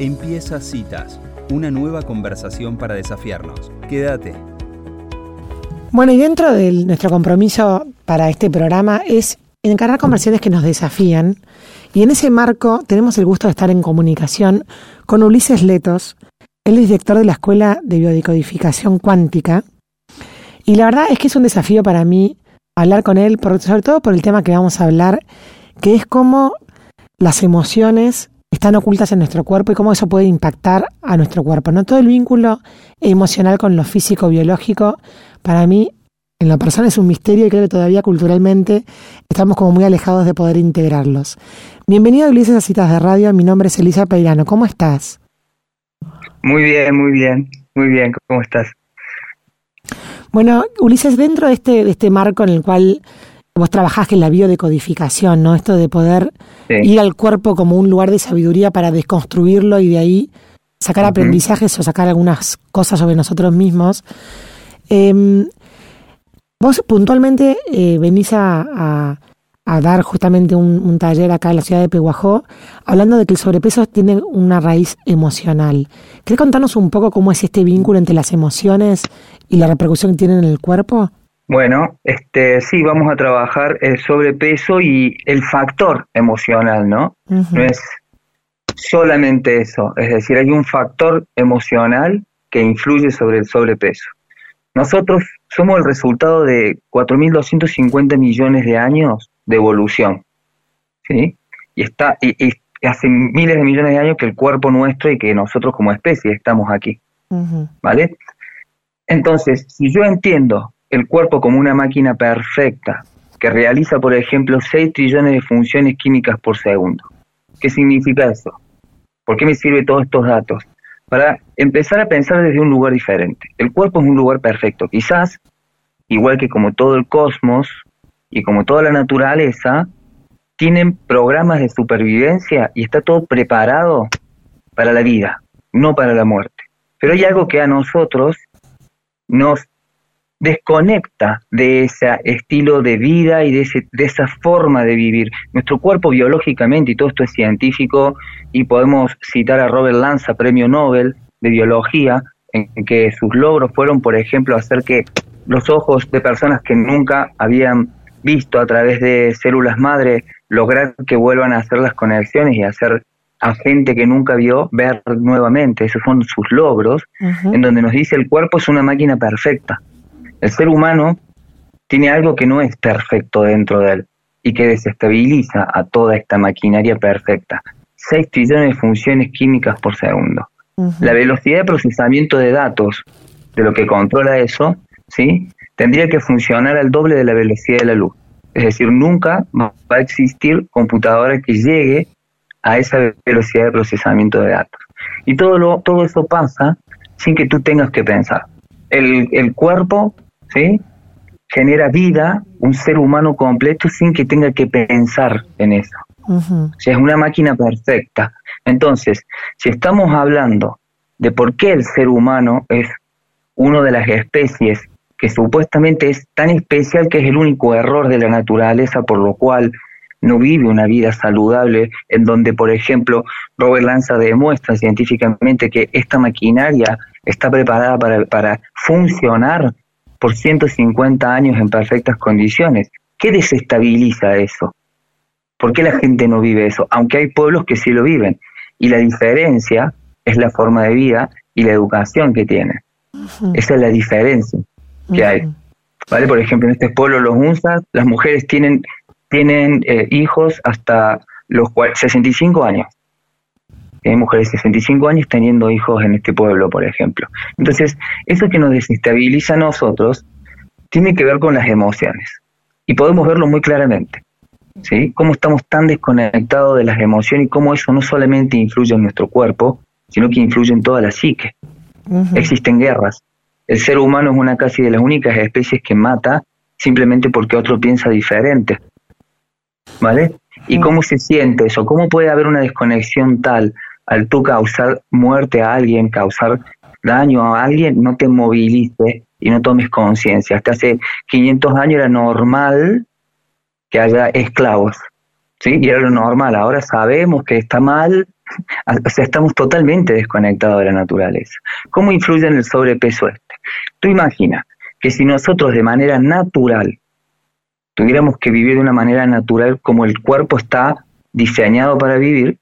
Empieza Citas, una nueva conversación para desafiarnos. Quédate. Bueno, y dentro de nuestro compromiso para este programa es encargar conversaciones que nos desafían. Y en ese marco tenemos el gusto de estar en comunicación con Ulises Letos. Él es director de la Escuela de Biodecodificación Cuántica. Y la verdad es que es un desafío para mí hablar con él, sobre todo por el tema que vamos a hablar, que es cómo las emociones están ocultas en nuestro cuerpo y cómo eso puede impactar a nuestro cuerpo. No todo el vínculo emocional con lo físico biológico para mí en la persona es un misterio y creo que todavía culturalmente estamos como muy alejados de poder integrarlos. Bienvenido Ulises a Citas de Radio, mi nombre es Elisa Peirano, ¿cómo estás? Muy bien, muy bien, muy bien, ¿cómo estás? Bueno, Ulises, dentro de este, de este marco en el cual vos trabajás en la biodecodificación, ¿no? Esto de poder ir al cuerpo como un lugar de sabiduría para desconstruirlo y de ahí sacar aprendizajes o sacar algunas cosas sobre nosotros mismos. Em, vos puntualmente eh, venís a, dar justamente un, taller acá en la ciudad de Peguajó, hablando de que el sobrepeso tiene una raíz emocional. ¿Querés contarnos un poco cómo es este vínculo entre las emociones y la repercusión que tienen en el cuerpo? Bueno, este, sí, vamos a trabajar el sobrepeso y el factor emocional, ¿no? No es solamente eso, es decir, hay un factor emocional que influye sobre el sobrepeso. Nosotros somos el resultado de 4.250 millones de años de evolución, ¿sí? Y, está, y, hace miles de millones de años que el cuerpo nuestro y que nosotros como especie estamos aquí, ¿vale? Entonces, si yo entiendo el cuerpo como una máquina perfecta que realiza, por ejemplo, 6 trillones de funciones químicas por segundo. ¿Qué significa eso? ¿Por qué me sirve todos estos datos? Para empezar a pensar desde un lugar diferente. El cuerpo es un lugar perfecto. Quizás, igual que como todo el cosmos y como toda la naturaleza, tienen programas de supervivencia y está todo preparado para la vida, no para la muerte. Pero hay algo que a nosotros nos desconecta de ese estilo de vida y de, ese, de esa forma de vivir. Nuestro cuerpo biológicamente, y todo esto es científico, y podemos citar a Robert Lanza, premio Nobel de Biología, en que sus logros fueron, por ejemplo, hacer que los ojos de personas que nunca habían visto a través de células madre, lograr que vuelvan a hacer las conexiones y hacer a gente que nunca vio ver nuevamente. Esos son sus logros, en donde nos dice el cuerpo es una máquina perfecta. El ser humano tiene algo que no es perfecto dentro de él y que desestabiliza a toda esta maquinaria perfecta. 6 trillones de funciones químicas por segundo. La velocidad de procesamiento de datos de lo que controla eso, ¿sí? tendría que funcionar al doble de la velocidad de la luz. Es decir, nunca va a existir computadora que llegue a esa velocidad de procesamiento de datos. Y todo, lo, todo eso pasa sin que tú tengas que pensar. El, el cuerpo ¿sí? genera vida, un ser humano completo sin que tenga que pensar en eso. O sea, es una máquina perfecta. Entonces, si estamos hablando de por qué el ser humano es una de las especies que supuestamente es tan especial que es el único error de la naturaleza por lo cual no vive una vida saludable, en donde, por ejemplo, Robert Lanza demuestra científicamente que esta maquinaria está preparada para, para funcionar por 150 años en perfectas condiciones. ¿Qué desestabiliza eso? ¿Por qué la gente no vive eso? Aunque hay pueblos que sí lo viven. Y la diferencia es la forma de vida y la educación que tienen. Esa es la diferencia que hay. ¿Vale? Por ejemplo, en este pueblo, los UNSAS, las mujeres tienen, tienen eh, hijos hasta los 65 años. Hay mujeres de 65 años teniendo hijos en este pueblo, por ejemplo. Entonces, eso que nos desestabiliza a nosotros tiene que ver con las emociones. Y podemos verlo muy claramente. ¿sí? Cómo estamos tan desconectados de las emociones y cómo eso no solamente influye en nuestro cuerpo, sino que influye en toda la psique. Existen guerras. El ser humano es una casi de las únicas especies que mata simplemente porque otro piensa diferente. ¿Vale? ¿Y cómo se siente eso? ¿Cómo puede haber una desconexión tal al tú causar muerte a alguien, causar daño a alguien, no te movilices y no tomes conciencia. Hasta hace 500 años era normal que haya esclavos, ¿sí? Y era lo normal. Ahora sabemos que está mal O sea, estamos totalmente desconectados de la naturaleza. ¿Cómo influye en el sobrepeso este? Tú imaginas que si nosotros de manera natural tuviéramos que vivir de una manera natural como el cuerpo está diseñado para vivir,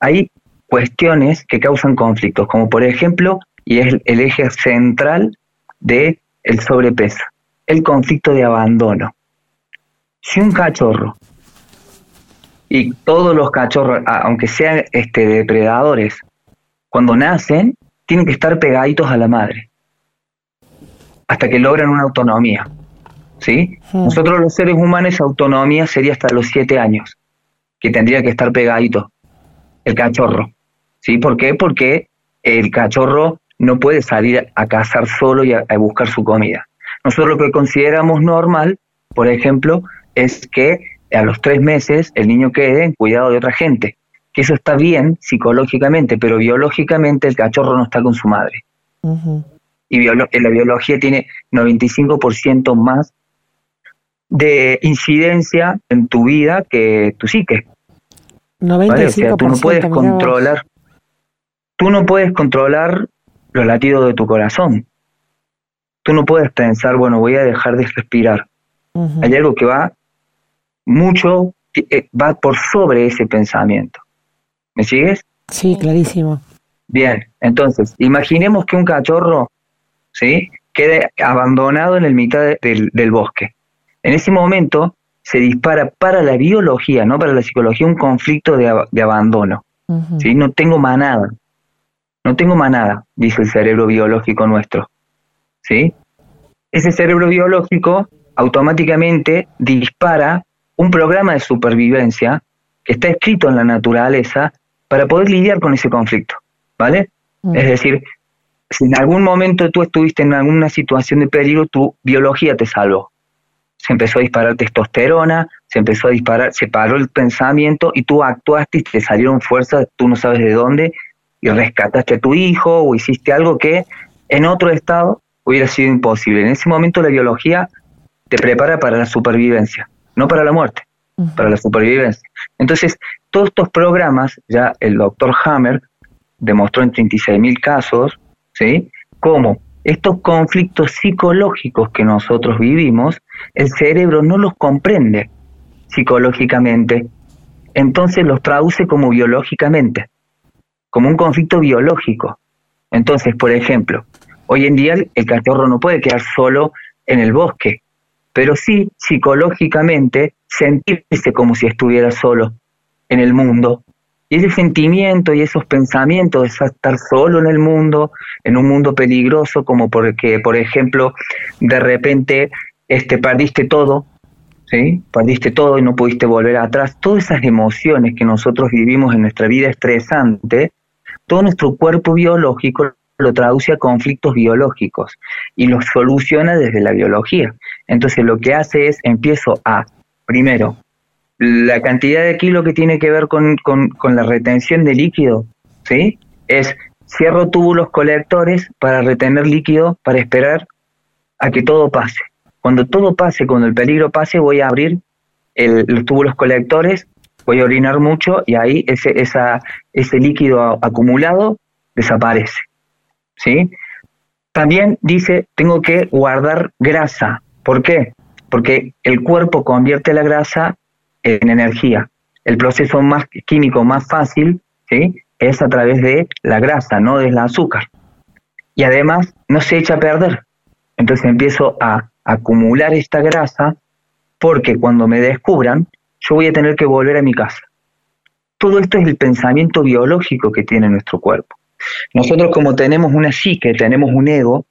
hay cuestiones que causan conflictos, como por ejemplo, y es el eje central del el sobrepeso, el conflicto de abandono. Si un cachorro, y todos los cachorros, aunque sean este, depredadores, cuando nacen, tienen que estar pegaditos a la madre, hasta que logran una autonomía. ¿sí? Nosotros los seres humanos, autonomía sería hasta los siete años, que tendría que estar pegadito el cachorro, ¿sí? ¿Por qué? Porque el cachorro no puede salir a cazar solo y a, buscar su comida. Nosotros lo que consideramos normal, por ejemplo, es que a los tres meses el niño quede en cuidado de otra gente. Que eso está bien psicológicamente, pero biológicamente el cachorro no está con su madre. Y la biología tiene 95% más de incidencia en tu vida que tu psique. 95%, tú no puedes controlar, tú no puedes controlar los latidos de tu corazón. Tú no puedes pensar, bueno, voy a dejar de respirar. Hay algo que va mucho, eh, va por sobre ese pensamiento. ¿Me sigues? Sí, clarísimo. Bien, entonces, imaginemos que un cachorro, ¿sí? Quede abandonado en el mitad del bosque. En ese momento se dispara para la biología, no para la psicología, un conflicto de, abandono. No tengo manada. No tengo manada, dice el cerebro biológico nuestro. ¿sí? Ese cerebro biológico automáticamente dispara un programa de supervivencia que está escrito en la naturaleza para poder lidiar con ese conflicto. ¿Vale? Es decir, si en algún momento tú estuviste en alguna situación de peligro, tu biología te salvó se empezó a disparar testosterona, se empezó a disparar, se paró el pensamiento y tú actuaste y te salieron fuerzas, tú no sabes de dónde, y rescataste a tu hijo o hiciste algo que en otro estado hubiera sido imposible. En ese momento la biología te prepara para la supervivencia, no para la muerte, para la supervivencia. Entonces, todos estos programas, ya el doctor Hammer demostró en 36.000 casos, ¿sí? Cómo estos conflictos psicológicos que nosotros vivimos, el cerebro no los comprende psicológicamente, entonces los traduce como biológicamente, como un conflicto biológico. Entonces, por ejemplo, hoy en día el cachorro no puede quedar solo en el bosque, pero sí psicológicamente sentirse como si estuviera solo en el mundo, y ese sentimiento y esos pensamientos de estar solo en el mundo, en un mundo peligroso, como porque, por ejemplo, de repente este, perdiste todo, ¿sí? Perdiste todo y no pudiste volver atrás. Todas esas emociones que nosotros vivimos en nuestra vida estresante, todo nuestro cuerpo biológico lo traduce a conflictos biológicos y los soluciona desde la biología. Entonces lo que hace es, empiezo a, primero, la cantidad de kilo que tiene que ver con, la retención de líquido, ¿sí? Es cierro túbulos colectores para retener líquido, para esperar a que todo pase. Cuando todo pase, cuando el peligro pase, voy a abrir los túbulos colectores, voy a orinar mucho y ahí ese, esa, ese líquido acumulado desaparece. ¿sí? También dice, tengo que guardar grasa. ¿Por qué? Porque el cuerpo convierte la grasa en energía. El proceso más químico más fácil ¿sí? es a través de la grasa, no del azúcar. Y además no se echa a perder. Entonces empiezo a acumular esta grasa porque cuando me descubran, yo voy a tener que volver a mi casa. Todo esto es el pensamiento biológico que tiene nuestro cuerpo. Nosotros como tenemos una psique, tenemos un ego,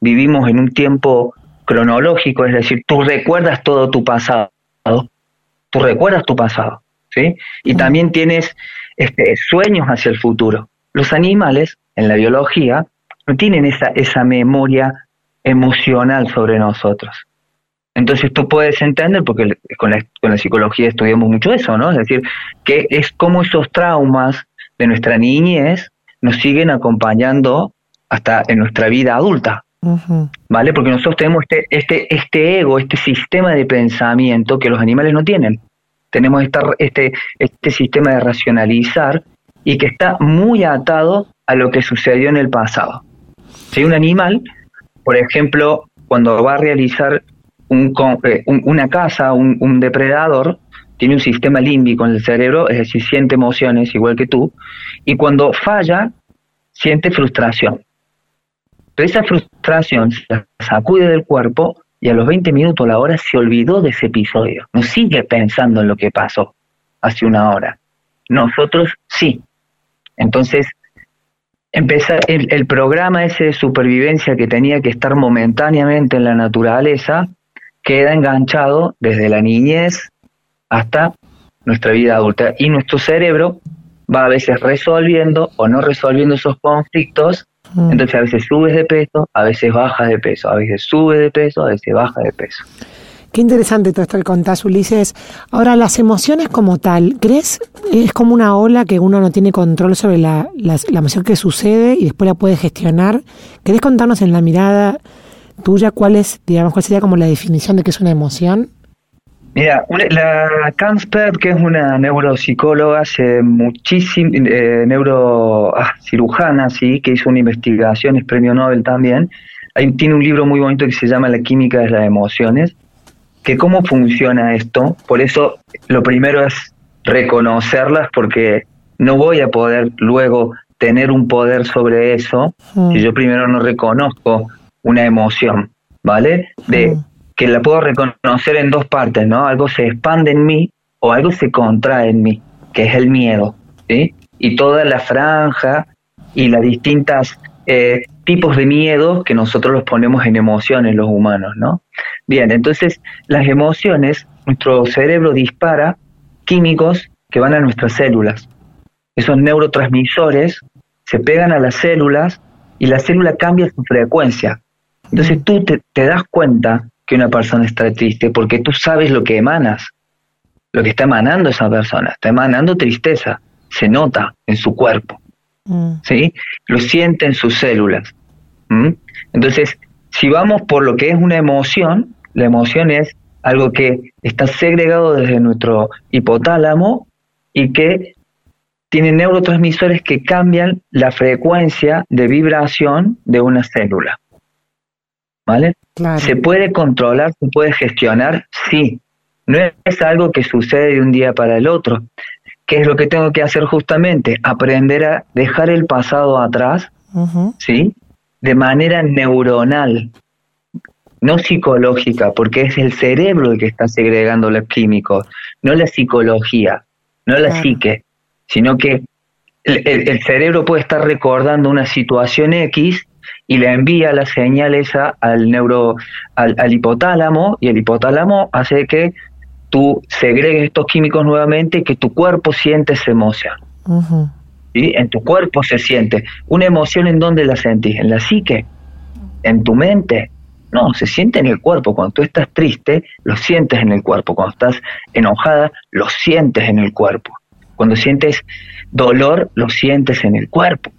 vivimos en un tiempo cronológico, es decir, tú recuerdas todo tu pasado, tú recuerdas tu pasado, ¿sí? Y también tienes este, sueños hacia el futuro. Los animales, en la biología, no tienen esa, esa memoria emocional sobre nosotros. Entonces tú puedes entender, porque con la, con la psicología estudiamos mucho eso, ¿no? Es decir, que es como esos traumas de nuestra niñez nos siguen acompañando hasta en nuestra vida adulta. ¿Vale? Porque nosotros tenemos este, este, este ego, este sistema de pensamiento que los animales no tienen. Tenemos esta, este, este sistema de racionalizar y que está muy atado a lo que sucedió en el pasado. Si un animal, por ejemplo, cuando va a realizar un, eh, una caza, un, depredador, tiene un sistema límbico en el cerebro, es decir, siente emociones igual que tú, y cuando falla, siente frustración. Pero esa frustración se sacude del cuerpo y a los 20 minutos, la hora, se olvidó de ese episodio. No sigue pensando en lo que pasó hace una hora. Nosotros sí. Entonces, empezar el, el, programa ese de supervivencia que tenía que estar momentáneamente en la naturaleza queda enganchado desde la niñez hasta nuestra vida adulta y nuestro cerebro va a veces resolviendo o no resolviendo esos conflictos mm. entonces a veces subes de peso, a veces bajas de peso, a veces subes de peso, a veces bajas de peso. Qué interesante todo esto que contás, Ulises. Ahora, las emociones como tal, ¿crees? Es como una ola que uno no tiene control sobre la, la, emoción que sucede y después la puede gestionar. ¿Querés contarnos en la mirada tuya cuál es, digamos, cuál sería como la definición de qué es una emoción? Mira, la Kansper, que es una neuropsicóloga, hace muchísimo, eh, neurocirujana, ah, sí, que hizo una investigación, es premio Nobel también. tiene un libro muy bonito que se llama La química de las emociones que cómo funciona esto. Por eso lo primero es reconocerlas porque no voy a poder luego tener un poder sobre eso mm. si yo primero no reconozco una emoción, ¿vale? De que la puedo reconocer en dos partes, ¿no? Algo se expande en mí o algo se contrae en mí, que es el miedo, ¿sí? Y toda la franja y las distintas eh, tipos de miedo que nosotros los ponemos en emociones los humanos, ¿no? Bien, entonces las emociones, nuestro cerebro dispara químicos que van a nuestras células. Esos neurotransmisores se pegan a las células y la célula cambia su frecuencia. Entonces tú te, te das cuenta que una persona está triste porque tú sabes lo que emanas, lo que está emanando esa persona, está emanando tristeza, se nota en su cuerpo. Mm. ¿sí? Lo siente en sus células. Entonces, si vamos por lo que es una emoción, la emoción es algo que está segregado desde nuestro hipotálamo y que tiene neurotransmisores que cambian la frecuencia de vibración de una célula. ¿Vale? ¿Se puede controlar, se puede gestionar? Sí. No es algo que sucede de un día para el otro. ¿Qué es lo que tengo que hacer justamente? Aprender a dejar el pasado atrás, ¿sí? De manera neuronal, no psicológica, porque es el cerebro el que está segregando los químicos, no la psicología, no la psique, sino que el, cerebro puede estar recordando una situación X y le envía la señal esa al neuro, al, al hipotálamo, y el hipotálamo hace que tú segregues estos químicos nuevamente y que tu cuerpo siente esa emoción. En tu cuerpo se siente. ¿Una emoción en dónde la sentís? ¿En la psique? ¿En tu mente? No, se siente en el cuerpo. Cuando tú estás triste, lo sientes en el cuerpo. Cuando estás enojada, lo sientes en el cuerpo. Cuando sientes dolor, lo sientes en el cuerpo.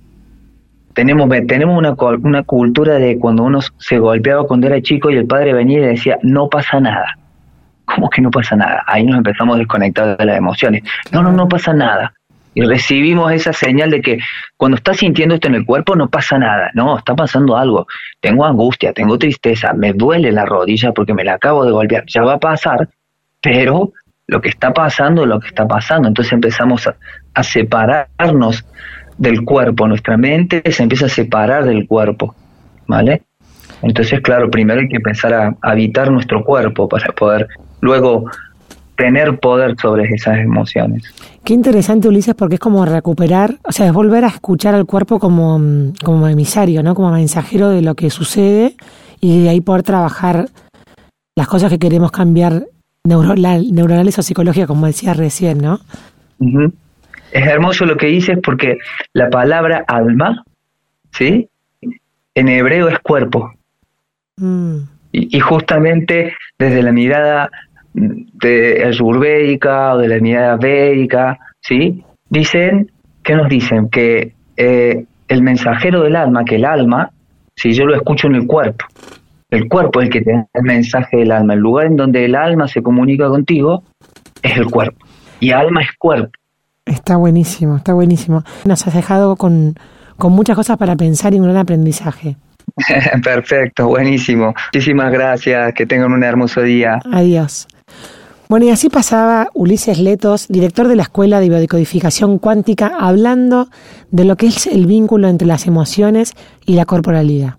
Tenemos, tenemos una, una cultura de cuando uno se golpeaba cuando era chico y el padre venía y decía, no pasa nada. ¿Cómo que no pasa nada? Ahí nos empezamos a desconectar de las emociones. No, no, no pasa nada. Y recibimos esa señal de que cuando estás sintiendo esto en el cuerpo no pasa nada. No, está pasando algo. Tengo angustia, tengo tristeza, me duele la rodilla porque me la acabo de golpear. Ya va a pasar, pero lo que está pasando es lo que está pasando. Entonces empezamos a, separarnos del cuerpo. Nuestra mente se empieza a separar del cuerpo. ¿Vale? Entonces, claro, primero hay que empezar a habitar nuestro cuerpo para poder luego tener poder sobre esas emociones. Qué interesante, Ulises, porque es como recuperar, o sea, es volver a escuchar al cuerpo como, como emisario, ¿no? Como mensajero de lo que sucede y de ahí poder trabajar las cosas que queremos cambiar neuronales o psicológicas, como decía recién, ¿no? Es hermoso lo que dices porque la palabra alma, ¿sí? En hebreo es cuerpo. Mm. y, justamente desde la mirada de ayurvédica o de la mirada védica, ¿sí? Dicen, ¿qué nos dicen? Que eh, el mensajero del alma, que el alma, si yo lo escucho en el cuerpo, el cuerpo es el que tiene el mensaje del alma, el lugar en donde el alma se comunica contigo es el cuerpo, y alma es cuerpo. Está buenísimo, está buenísimo. Nos has dejado con, con muchas cosas para pensar y un gran aprendizaje. Perfecto, buenísimo. Muchísimas gracias, que tengan un hermoso día. Adiós. Bueno, y así pasaba Ulises Letos, director de la Escuela de Biodecodificación Cuántica, hablando de lo que es el vínculo entre las emociones y la corporalidad.